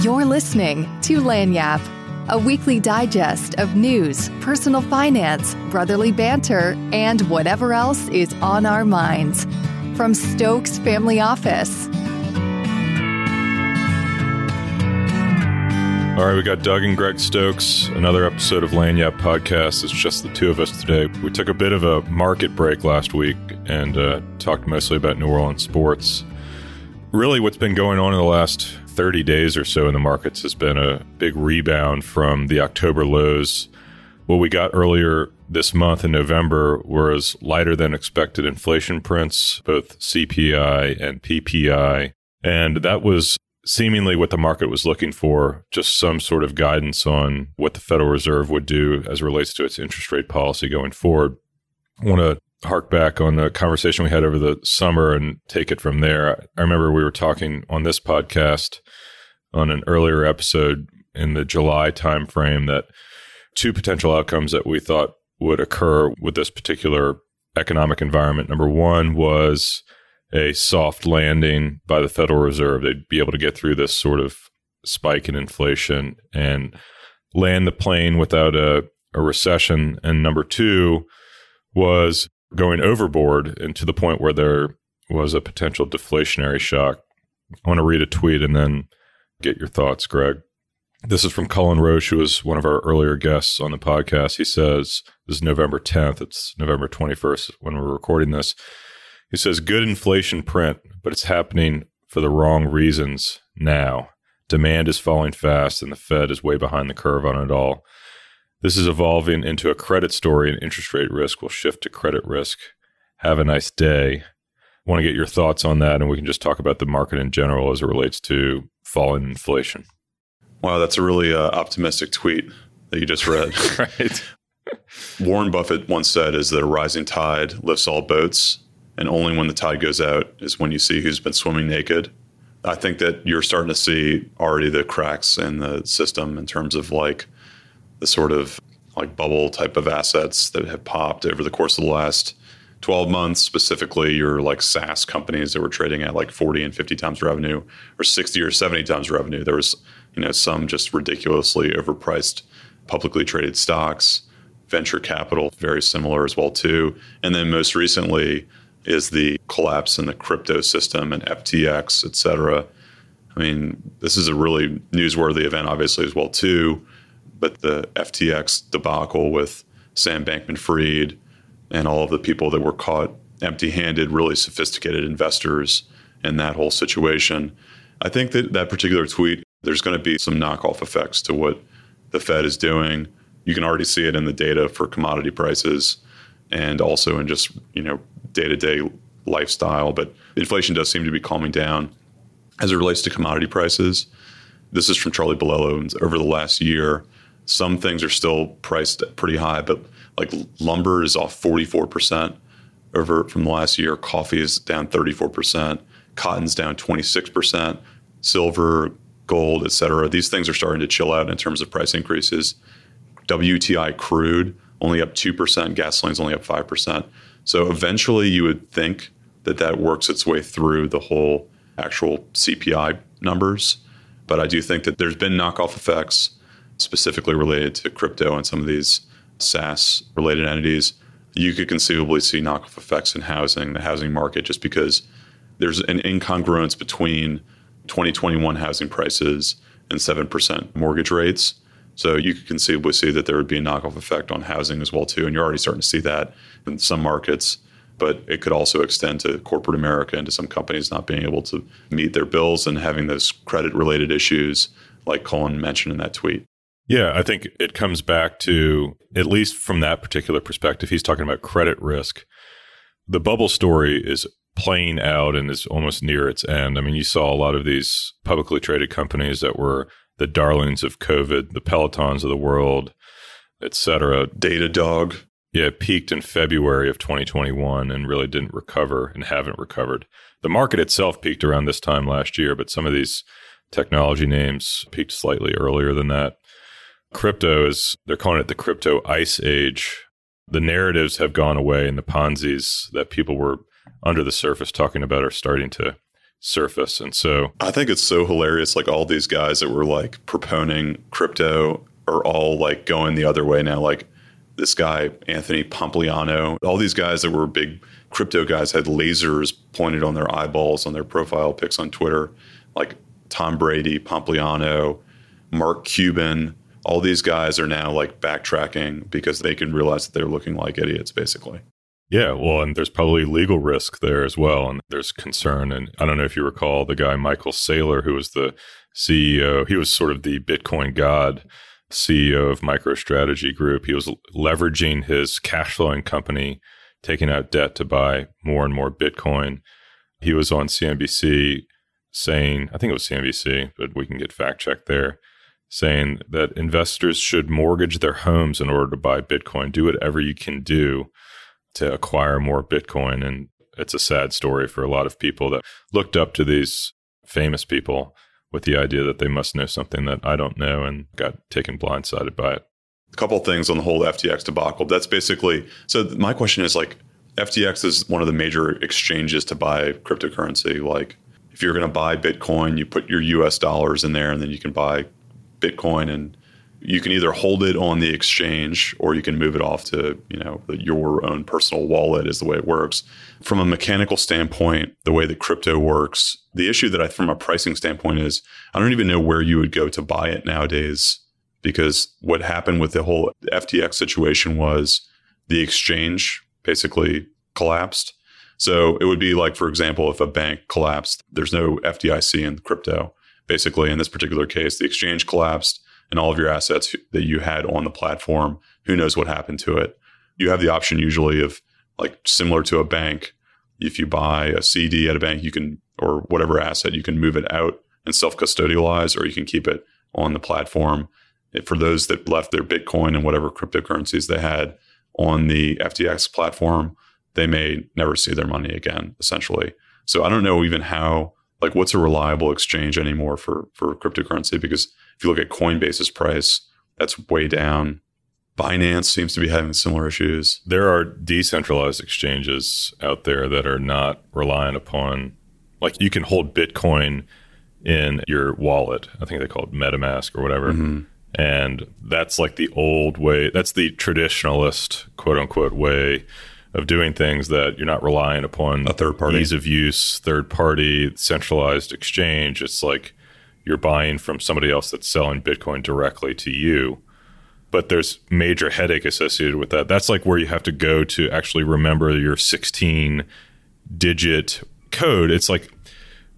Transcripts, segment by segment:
You're listening to Lagniappe, a weekly digest of news, personal finance, brotherly banter, and whatever else is on our minds. From Stokes Family Office. All right, we got Doug and Greg Stokes. Another episode of Lagniappe Podcast. It's just the two of us today. We took a bit of a market break last week and uh, talked mostly about New Orleans sports. Really, what's been going on in the last 30 days or so in the markets has been a big rebound from the October lows. What we got earlier this month in November was lighter than expected inflation prints, both CPI and PPI. And that was seemingly what the market was looking for, just some sort of guidance on what the Federal Reserve would do as relates to its interest rate policy going forward. I want to hark back on a conversation we had over the summer and take it from there. I remember we were talking on this podcast on an earlier episode in the July timeframe that two potential outcomes that we thought would occur with this particular economic environment. Number one was a soft landing by the Federal Reserve. They'd be able to get through this sort of spike in inflation and land the plane without a, a recession. And number two was going overboard and to the point where there was a potential deflationary shock. I want to read a tweet and then get your thoughts, Greg. This is from Cullen Roche, who was one of our earlier guests on the podcast. He says, This is November 10th. It's November 21st when we're recording this. He says, Good inflation print, but it's happening for the wrong reasons now. Demand is falling fast, and the Fed is way behind the curve on it all. This is evolving into a credit story, and interest rate risk will shift to credit risk. Have a nice day want to get your thoughts on that, and we can just talk about the market in general as it relates to falling inflation. Wow, that's a really uh, optimistic tweet that you just read. right. Warren Buffett once said is that a rising tide lifts all boats, and only when the tide goes out is when you see who's been swimming naked. I think that you're starting to see already the cracks in the system in terms of like the sort of like bubble type of assets that have popped over the course of the last 12 months specifically your like SaaS companies that were trading at like 40 and 50 times revenue or 60 or 70 times revenue. There was, you know, some just ridiculously overpriced publicly traded stocks, venture capital, very similar as well too. And then most recently is the collapse in the crypto system and FTX, et cetera. I mean, this is a really newsworthy event, obviously, as well too. But the FTX debacle with Sam Bankman-Fried, and all of the people that were caught empty handed, really sophisticated investors in that whole situation. I think that that particular tweet, there's going to be some knockoff effects to what the Fed is doing. You can already see it in the data for commodity prices and also in just, you know, day-to-day lifestyle, but inflation does seem to be calming down as it relates to commodity prices. This is from Charlie Bilello. Over the last year, some things are still priced pretty high, but like lumber is off 44% over from the last year. Coffee is down 34%. Cotton's down 26%. Silver, gold, et cetera. These things are starting to chill out in terms of price increases. WTI crude only up 2%. Gasoline's only up 5%. So eventually you would think that that works its way through the whole actual CPI numbers. But I do think that there's been knockoff effects specifically related to crypto and some of these SaaS related entities, you could conceivably see knockoff effects in housing, the housing market, just because there's an incongruence between 2021 housing prices and 7% mortgage rates. So you could conceivably see that there would be a knockoff effect on housing as well too, and you're already starting to see that in some markets. But it could also extend to corporate America and to some companies not being able to meet their bills and having those credit related issues, like Cullen mentioned in that tweet. Yeah, I think it comes back to, at least from that particular perspective, he's talking about credit risk. The bubble story is playing out and is almost near its end. I mean, you saw a lot of these publicly traded companies that were the darlings of COVID, the Pelotons of the world, et cetera. Datadog. Yeah, peaked in February of 2021 and really didn't recover and haven't recovered. The market itself peaked around this time last year, but some of these technology names peaked slightly earlier than that. Crypto is, they're calling it the crypto ice age. The narratives have gone away and the Ponzi's that people were under the surface talking about are starting to surface. And so I think it's so hilarious. Like all these guys that were like proponing crypto are all like going the other way now. Like this guy, Anthony Pompliano, all these guys that were big crypto guys had lasers pointed on their eyeballs on their profile pics on Twitter. Like Tom Brady, Pompliano, Mark Cuban, all these guys are now like backtracking because they can realize that they're looking like idiots, basically. Yeah, well, and there's probably legal risk there as well. And there's concern. And I don't know if you recall the guy, Michael Saylor, who was the CEO, he was sort of the Bitcoin god, CEO of MicroStrategy Group. He was leveraging his cash flowing company, taking out debt to buy more and more Bitcoin. He was on CNBC saying, I think it was CNBC, but we can get fact checked there, saying that investors should mortgage their homes in order to buy Bitcoin. Do whatever you can do to acquire more Bitcoin. And it's a sad story for a lot of people that looked up to these famous people with the idea that they must know something that I don't know and got taken blindsided by it. A couple things on the whole FTX debacle. That's basically so. My question is like, FTX is one of the major exchanges to buy cryptocurrency. Like, if you're going to buy Bitcoin, you put your US dollars in there and then you can buy Bitcoin and you can either hold it on the exchange or you can move it off to you know your own personal wallet is the way it works. From a mechanical standpoint the way that crypto works the issue that i from a pricing standpoint is i don't even know where you would go to buy it nowadays because what happened with the whole ftx situation was the exchange basically collapsed. So it would be like for example if a bank collapsed there's no fdic in crypto basically in this particular case the exchange collapsed and all of your assets that you had on the platform. Who knows what happened to it? You have the option usually of like similar to a bank. If you buy a CD at a bank, you can, or whatever asset, you can move it out and self custodialize, or you can keep it on the platform. For those that left their Bitcoin and whatever cryptocurrencies they had on the FTX platform, they may never see their money again, essentially. So I don't know even how, like, what's a reliable exchange anymore for for cryptocurrency because if you look at Coinbase's price, that's way down. Binance seems to be having similar issues. There are decentralized exchanges out there that are not reliant upon, like you can hold Bitcoin in your wallet. I think they call it MetaMask or whatever. Mm-hmm. And that's like the old way, that's the traditionalist, quote unquote, way of doing things that you're not relying upon a third party ease of use, third party, centralized exchange. It's like you're buying from somebody else that's selling Bitcoin directly to you. But there's major headache associated with that. That's like where you have to go to actually remember your 16 digit code. It's like,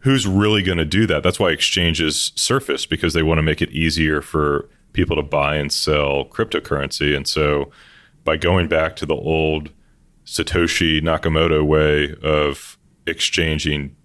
who's really going to do that? That's why exchanges surface because they want to make it easier for people to buy and sell cryptocurrency. And so by going back to the old Satoshi Nakamoto way of exchanging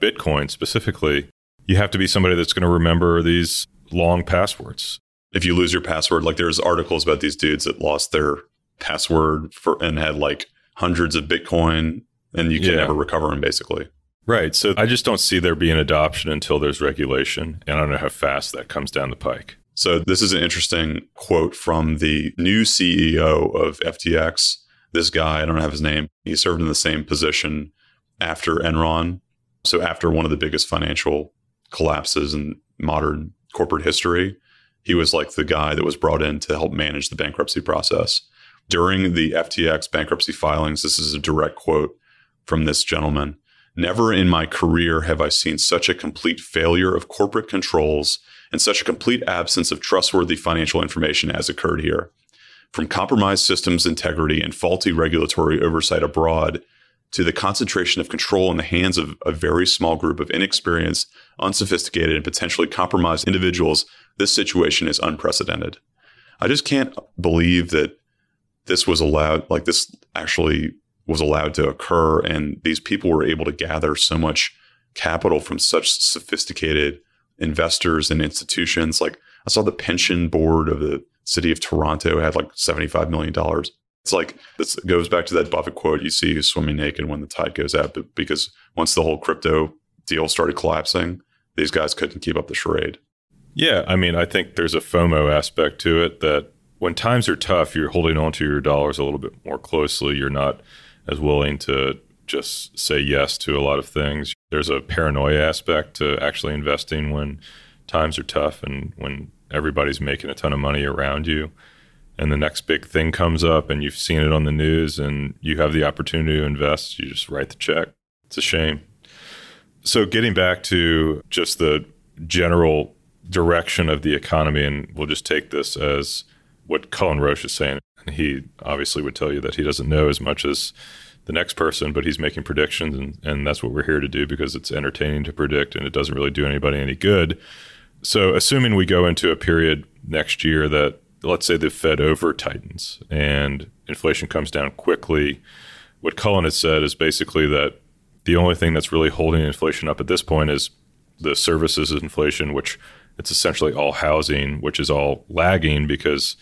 Bitcoin specifically, you have to be somebody that's going to remember these long passwords. If you lose your password, like there's articles about these dudes that lost their password for and had like hundreds of Bitcoin and you can yeah. never recover them basically. Right. So I just don't see there being adoption until there's regulation. And I don't know how fast that comes down the pike. So this is an interesting quote from the new CEO of FTX. This guy, I don't have his name. He served in the same position after Enron. So after one of the biggest financial collapses in modern corporate history. He was like the guy that was brought in to help manage the bankruptcy process. During the FTX bankruptcy filings, this is a direct quote from this gentleman. Never in my career have I seen such a complete failure of corporate controls and such a complete absence of trustworthy financial information as occurred here. From compromised systems integrity and faulty regulatory oversight abroad to the concentration of control in the hands of a very small group of inexperienced, unsophisticated, and potentially compromised individuals, this situation is unprecedented. I just can't believe that this was allowed, like this actually was allowed to occur, and these people were able to gather so much capital from such sophisticated investors and institutions. Like I saw the pension board of the city of Toronto had like $75 million it's like this goes back to that Buffett quote you see swimming naked when the tide goes out But because once the whole crypto deal started collapsing, these guys couldn't keep up the charade. Yeah, I mean, I think there's a FOMO aspect to it that when times are tough, you're holding on to your dollars a little bit more closely. You're not as willing to just say yes to a lot of things. there's a paranoia aspect to actually investing when times are tough and when everybody's making a ton of money around you and the next big thing comes up and you've seen it on the news and you have the opportunity to invest, you just write the check. It's a shame. So, getting back to just the general direction of the economy, and we'll just take this as what Cullen Roche is saying. And he obviously would tell you that he doesn't know as much as the next person, but he's making predictions, and, and that's what we're here to do because it's entertaining to predict and it doesn't really do anybody any good. So, assuming we go into a period next year that let's say the Fed over tightens and inflation comes down quickly, what Cullen has said is basically that the only thing that's really holding inflation up at this point is the services inflation, which it's essentially all housing, which is all lagging because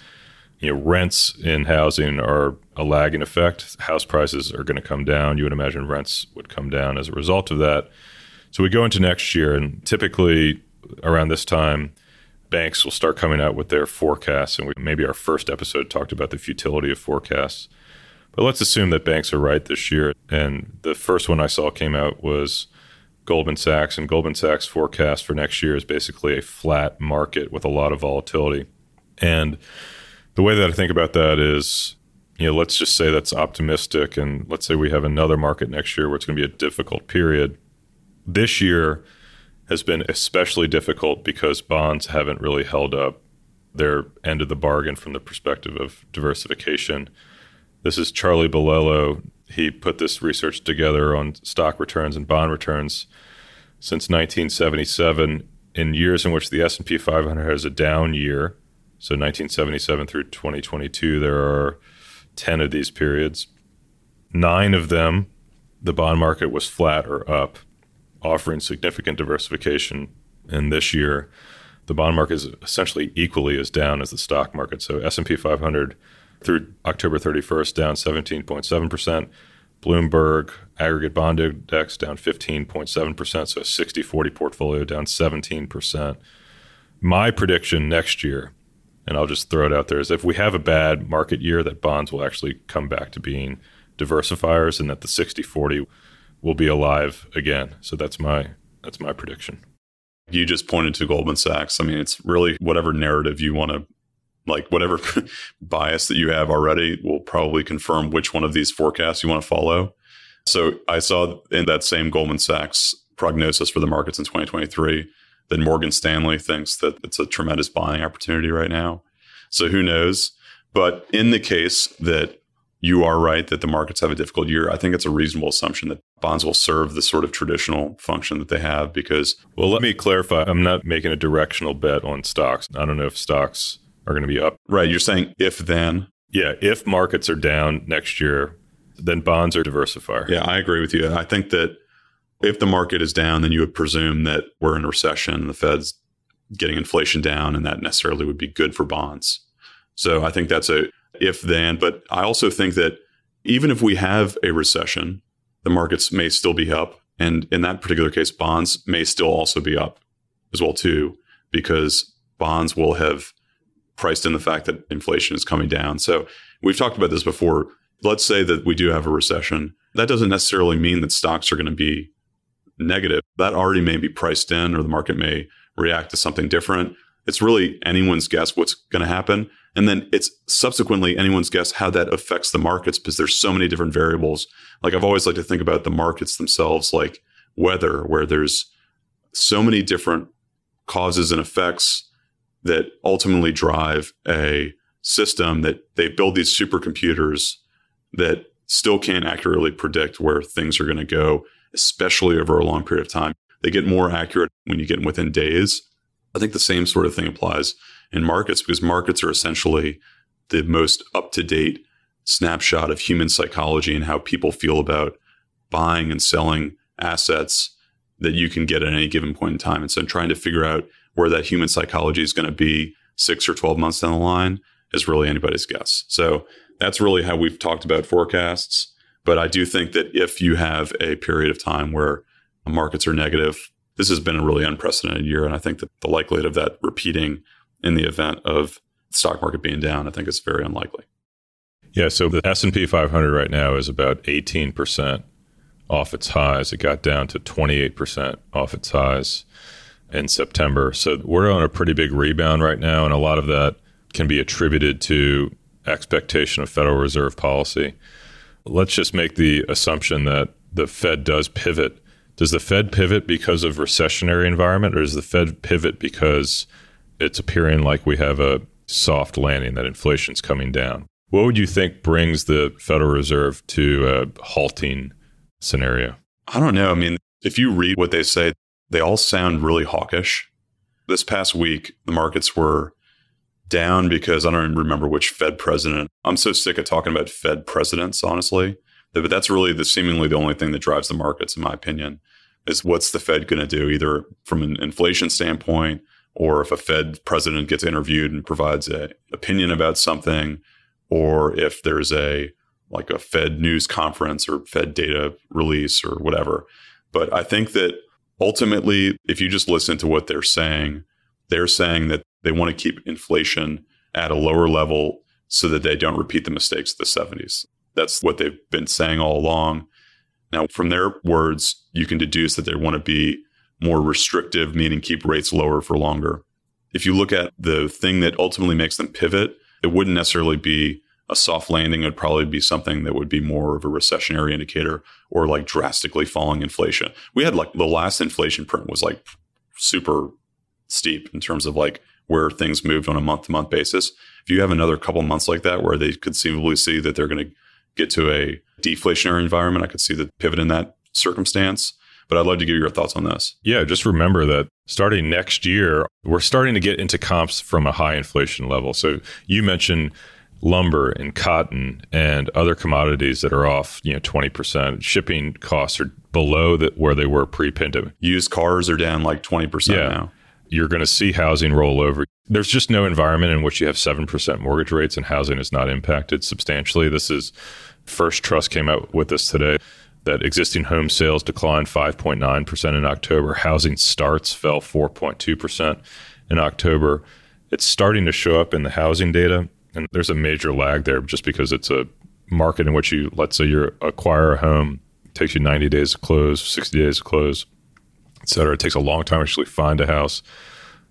you know rents in housing are a lagging effect. House prices are going to come down. You would imagine rents would come down as a result of that. So we go into next year, and typically around this time, banks will start coming out with their forecasts. And we, maybe our first episode talked about the futility of forecasts. But let's assume that banks are right this year. And the first one I saw came out was Goldman Sachs. And Goldman Sachs' forecast for next year is basically a flat market with a lot of volatility. And the way that I think about that is, you know, let's just say that's optimistic. And let's say we have another market next year where it's going to be a difficult period. This year, has been especially difficult because bonds haven't really held up their end of the bargain from the perspective of diversification. This is Charlie Bilello. He put this research together on stock returns and bond returns since 1977 in years in which the S&P 500 has a down year. So 1977 through 2022 there are 10 of these periods. 9 of them the bond market was flat or up offering significant diversification. And this year, the bond market is essentially equally as down as the stock market. So S&P 500 through October 31st down 17.7%. Bloomberg aggregate bond index down 15.7%, so a 60-40 portfolio down 17%. My prediction next year, and I'll just throw it out there, is if we have a bad market year, that bonds will actually come back to being diversifiers and that the 60-40 will be alive again. So that's my that's my prediction. You just pointed to Goldman Sachs. I mean, it's really whatever narrative you want to like whatever bias that you have already will probably confirm which one of these forecasts you want to follow. So I saw in that same Goldman Sachs prognosis for the markets in 2023 that Morgan Stanley thinks that it's a tremendous buying opportunity right now. So who knows? But in the case that you are right that the markets have a difficult year. I think it's a reasonable assumption that bonds will serve the sort of traditional function that they have because. Well, let me clarify. I'm not making a directional bet on stocks. I don't know if stocks are going to be up. Right. You're saying if then? Yeah. If markets are down next year, then bonds are diversifier. Yeah, I agree with you. I think that if the market is down, then you would presume that we're in a recession and the Fed's getting inflation down, and that necessarily would be good for bonds. So I think that's a if then. But I also think that even if we have a recession, the markets may still be up. And in that particular case, bonds may still also be up as well too, because bonds will have priced in the fact that inflation is coming down. So we've talked about this before. Let's say that we do have a recession. That doesn't necessarily mean that stocks are going to be negative. That already may be priced in, or the market may react to something different. It's really anyone's guess what's going to happen. And then it's subsequently anyone's guess how that affects the markets because there's so many different variables. Like I've always liked to think about the markets themselves like weather, where there's so many different causes and effects that ultimately drive a system that they build these supercomputers that still can't accurately predict where things are going to go, especially over a long period of time. They get more accurate when you get within days. I think the same sort of thing applies in markets because markets are essentially the most up to date snapshot of human psychology and how people feel about buying and selling assets that you can get at any given point in time. And so trying to figure out where that human psychology is going to be six or 12 months down the line is really anybody's guess. So that's really how we've talked about forecasts. But I do think that if you have a period of time where markets are negative, this has been a really unprecedented year. And I think that the likelihood of that repeating in the event of the stock market being down, I think it's very unlikely. Yeah, so the S&P 500 right now is about 18% off its highs. It got down to 28% off its highs in September. So we're on a pretty big rebound right now. And a lot of that can be attributed to expectation of Federal Reserve policy. Let's just make the assumption that the Fed does pivot. Does the Fed pivot because of recessionary environment or does the Fed pivot because it's appearing like we have a soft landing that inflation's coming down? What would you think brings the Federal Reserve to a halting scenario? I don't know. I mean, if you read what they say, they all sound really hawkish. This past week, the markets were down because I don't remember which Fed president. I'm so sick of talking about Fed presidents, honestly. But that's really the seemingly the only thing that drives the markets, in my opinion, is what's the Fed going to do, either from an inflation standpoint or if a Fed president gets interviewed and provides an opinion about something, or if there's a like a Fed news conference or Fed data release or whatever. But I think that ultimately, if you just listen to what they're saying, they're saying that they want to keep inflation at a lower level so that they don't repeat the mistakes of the 70s. That's what they've been saying all along. Now, from their words, you can deduce that they want to be more restrictive, meaning keep rates lower for longer. If you look at the thing that ultimately makes them pivot, it wouldn't necessarily be a soft landing. It would probably be something that would be more of a recessionary indicator or like drastically falling inflation. We had like the last inflation print was like super steep in terms of like where things moved on a month to month basis. If you have another couple months like that where they conceivably see that they're going to get to a deflationary environment, I could see the pivot in that circumstance. But I'd love to give your thoughts on this. Yeah, just remember that starting next year, we're starting to get into comps from a high inflation level. So you mentioned lumber and cotton and other commodities that are off, you know, 20%. Shipping costs are below that where they were pre-pandemic. Used cars are down like 20% yeah. now. You're going to see housing roll over. There's just no environment in which you have 7% mortgage rates and housing is not impacted substantially. This is First Trust came out with this today that existing home sales declined 5.9% in October. Housing starts fell 4.2% in October. It's starting to show up in the housing data. And there's a major lag there just because it's a market in which you, let's say you acquire a home, takes you 90 days to close, 60 days to close, et cetera. It takes a long time to actually find a house.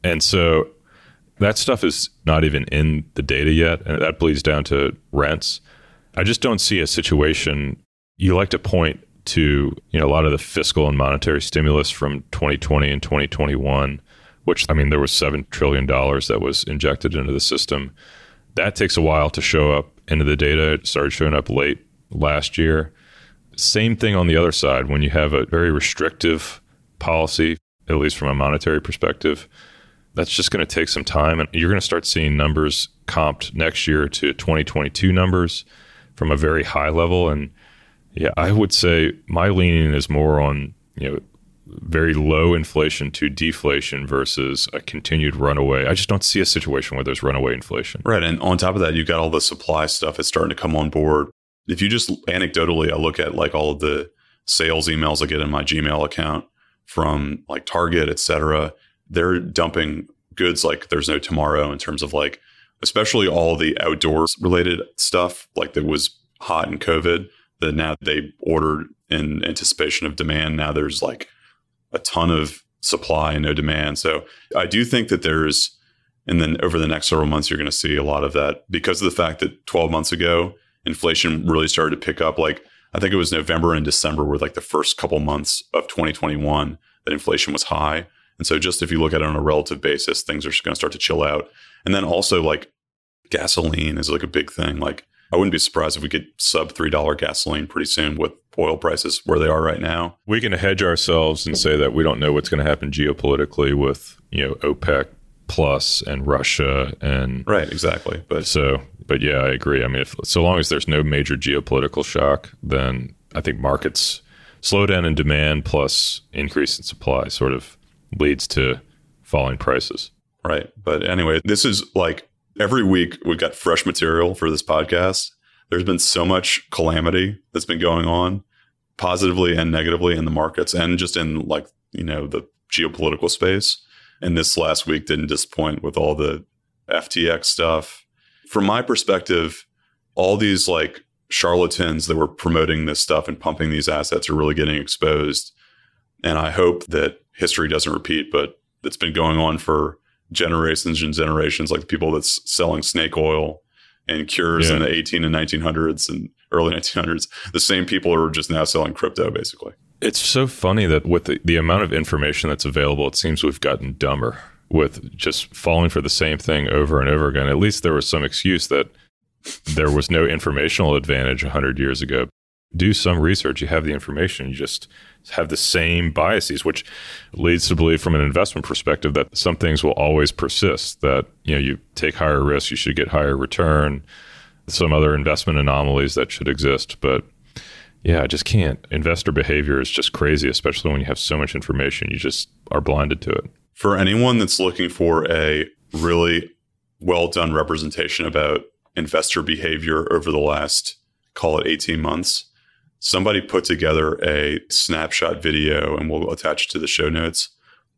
And so that stuff is not even in the data yet. And that bleeds down to rents. I just don't see a situation you like to point to you know a lot of the fiscal and monetary stimulus from 2020 and 2021 which i mean there was 7 trillion dollars that was injected into the system. That takes a while to show up into the data. It started showing up late last year. Same thing on the other side. When you have a very restrictive policy at least from a monetary perspective that's just going to take some time and you're going to start seeing numbers comped next year to 2022 numbers from a very high level and yeah, I would say my leaning is more on, you know, very low inflation to deflation versus a continued runaway. I just don't see a situation where there's runaway inflation. Right. And on top of that, you've got all the supply stuff that's starting to come on board. If you just anecdotally, I look at like all of the sales emails I get in my Gmail account from like Target, et cetera, they're dumping goods like there's no tomorrow in terms of like, especially all the outdoors related stuff, like that was hot in COVID that now they ordered in anticipation of demand. Now there's like a ton of supply and no demand. So I do think that there's, and then over the next several months, you're going to see a lot of that because of the fact that 12 months ago, inflation really started to pick up. Like I think it was November and December were like the first couple months of 2021 that inflation was high. And so just if you look at it on a relative basis, things are going to start to chill out. And then also like gasoline is like a big thing. Like I wouldn't be surprised if we get sub $3 gasoline pretty soon with oil prices where they are right now. We can hedge ourselves and say that we don't know what's going to happen geopolitically with, you know, OPEC plus and Russia and Right, exactly. But so but yeah, I agree. I mean, if so long as there's no major geopolitical shock, then I think markets slow down in demand plus increase in supply sort of leads to falling prices. Right. But anyway, this is like every week we've got fresh material for this podcast. There's been so much calamity that's been going on, positively and negatively in the markets and just in like, you know, the geopolitical space. And this last week didn't disappoint with all the FTX stuff. From my perspective, all these like charlatans that were promoting this stuff and pumping these assets are really getting exposed. And I hope that history doesn't repeat, but it's been going on for generations and generations, like the people that's selling snake oil and cures yeah. in the 18 and 1900s and early 1900s. The same people are just now selling crypto, basically. It's so funny that with the, the amount of information that's available, it seems we've gotten dumber with just falling for the same thing over and over again. At least there was some excuse that there was no informational advantage 100 years ago. Do some research. You have the information. You just have the same biases, which leads to believe from an investment perspective that some things will always persist. That you know you take higher risk, you should get higher return. Some other investment anomalies that should exist, but yeah, I just can't. Investor behavior is just crazy, especially when you have so much information. You just are blinded to it. For anyone that's looking for a really well done representation about investor behavior over the last, call it 18 months, somebody put together a snapshot video, and we'll attach it to the show notes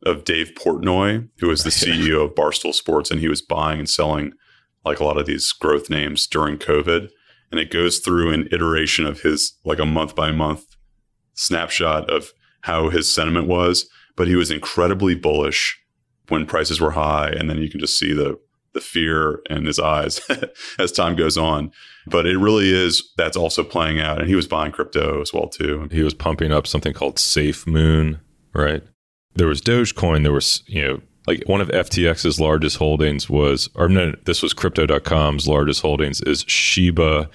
of Dave Portnoy, who is the CEO of Barstool Sports, and he was buying and selling like a lot of these growth names during COVID. And it goes through an iteration of his like a month by month snapshot of how his sentiment was. But he was incredibly bullish when prices were high. And then you can just see the the fear in his eyes as time goes on. But it really is that's also playing out. And he was buying crypto as well too. He was pumping up something called Safe Moon, right? There was Dogecoin. There was you know like one of FTX's largest holdings was, or no, this was Crypto.com's largest holdings is Shiba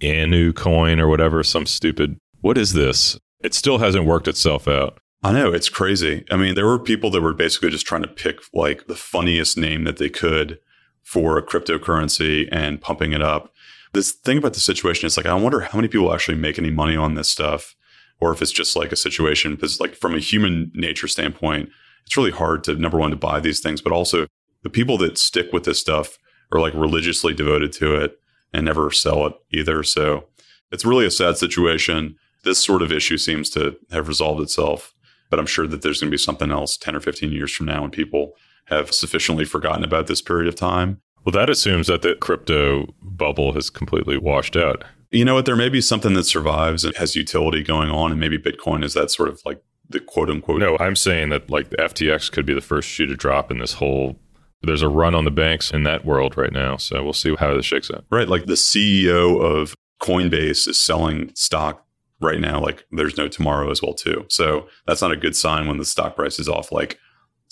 Inu coin or whatever. Some stupid. What is this? It still hasn't worked itself out. I know it's crazy. I mean, there were people that were basically just trying to pick like the funniest name that they could for a cryptocurrency and pumping it up. This thing about the situation is like, I wonder how many people actually make any money on this stuff, or if it's just like a situation because, like, from a human nature standpoint, it's really hard to number one to buy these things, but also the people that stick with this stuff are like religiously devoted to it and never sell it either. So it's really a sad situation. This sort of issue seems to have resolved itself, but I'm sure that there's going to be something else 10 or 15 years from now when people have sufficiently forgotten about this period of time. Well, that assumes that the crypto bubble has completely washed out. You know what? There may be something that survives and has utility going on, and maybe Bitcoin is that sort of like the quote unquote. No, I'm saying that like the FTX could be the first shoe to drop in this whole. There's a run on the banks in that world right now, so we'll see how this shakes out. Right, like the CEO of Coinbase is selling stock right now. Like there's no tomorrow as well too. So that's not a good sign when the stock price is off like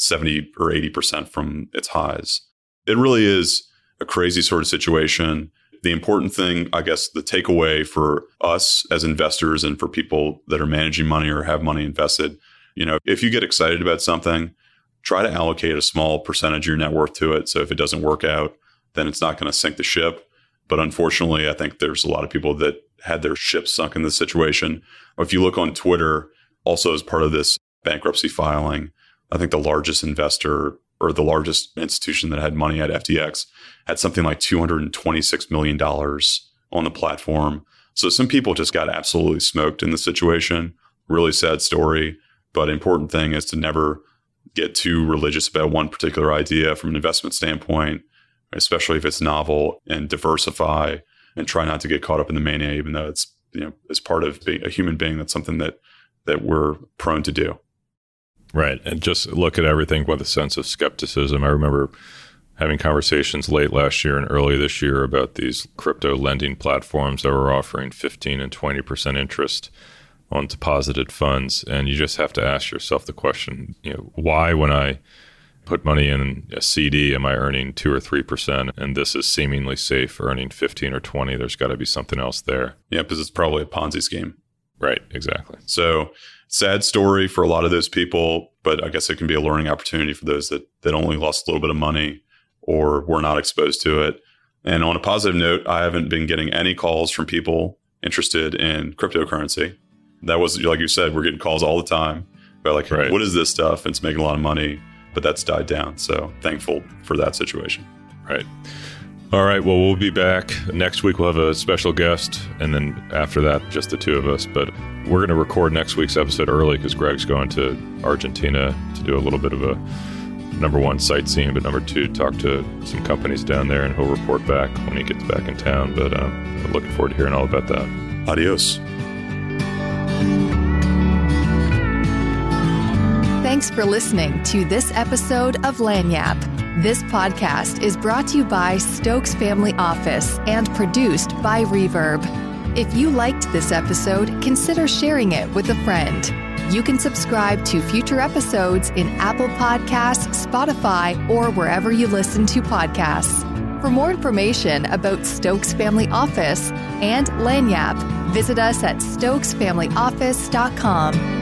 70 or 80% from its highs. It really is a crazy sort of situation. The important thing, I guess, the takeaway for us as investors and for people that are managing money or have money invested, you know, if you get excited about something, try to allocate a small percentage of your net worth to it. So if it doesn't work out, then it's not going to sink the ship. But unfortunately, I think there's a lot of people that had their ship sunk in this situation. If you look on Twitter, also as part of this bankruptcy filing, I think the largest investor or the largest institution that had money at FTX had something like $226 million on the platform. So some people just got absolutely smoked in the situation. Really sad story. But important thing is to never get too religious about one particular idea from an investment standpoint, especially if it's novel and diversify and try not to get caught up in the mania, even though it's, you know, as part of being a human being, that's something that, that we're prone to do. Right. And just look at everything with a sense of skepticism. I remember having conversations late last year and early this year about these crypto lending platforms that were offering 15 and 20% interest on deposited funds. And you just have to ask yourself the question, you know, why when I put money in a CD am I earning 2 or 3% and this is seemingly safe earning 15 or 20? There's got to be something else there. Yeah, because it's probably a Ponzi scheme. Right, exactly. So sad story for a lot of those people, but I guess it can be a learning opportunity for those that, that only lost a little bit of money or were not exposed to it. And on a positive note, I haven't been getting any calls from people interested in cryptocurrency. That was, like you said, we're getting calls all the time about like, right. what is this stuff? And it's making a lot of money, but that's died down. So thankful for that situation. Right. All right. Well, we'll be back next week. We'll have a special guest, and then after that, just the two of us. But we're going to record next week's episode early because Greg's going to Argentina to do a little bit of a number one, sightseeing, but number two, talk to some companies down there, and he'll report back when he gets back in town. But um, I'm looking forward to hearing all about that. Adios. Thanks for listening to this episode of Lagniappe. This podcast is brought to you by Stokes Family Office and produced by Reverb. If you liked this episode, consider sharing it with a friend. You can subscribe to future episodes in Apple Podcasts, Spotify, or wherever you listen to podcasts. For more information about Stokes Family Office and Lagniappe, visit us at stokesfamilyoffice.com.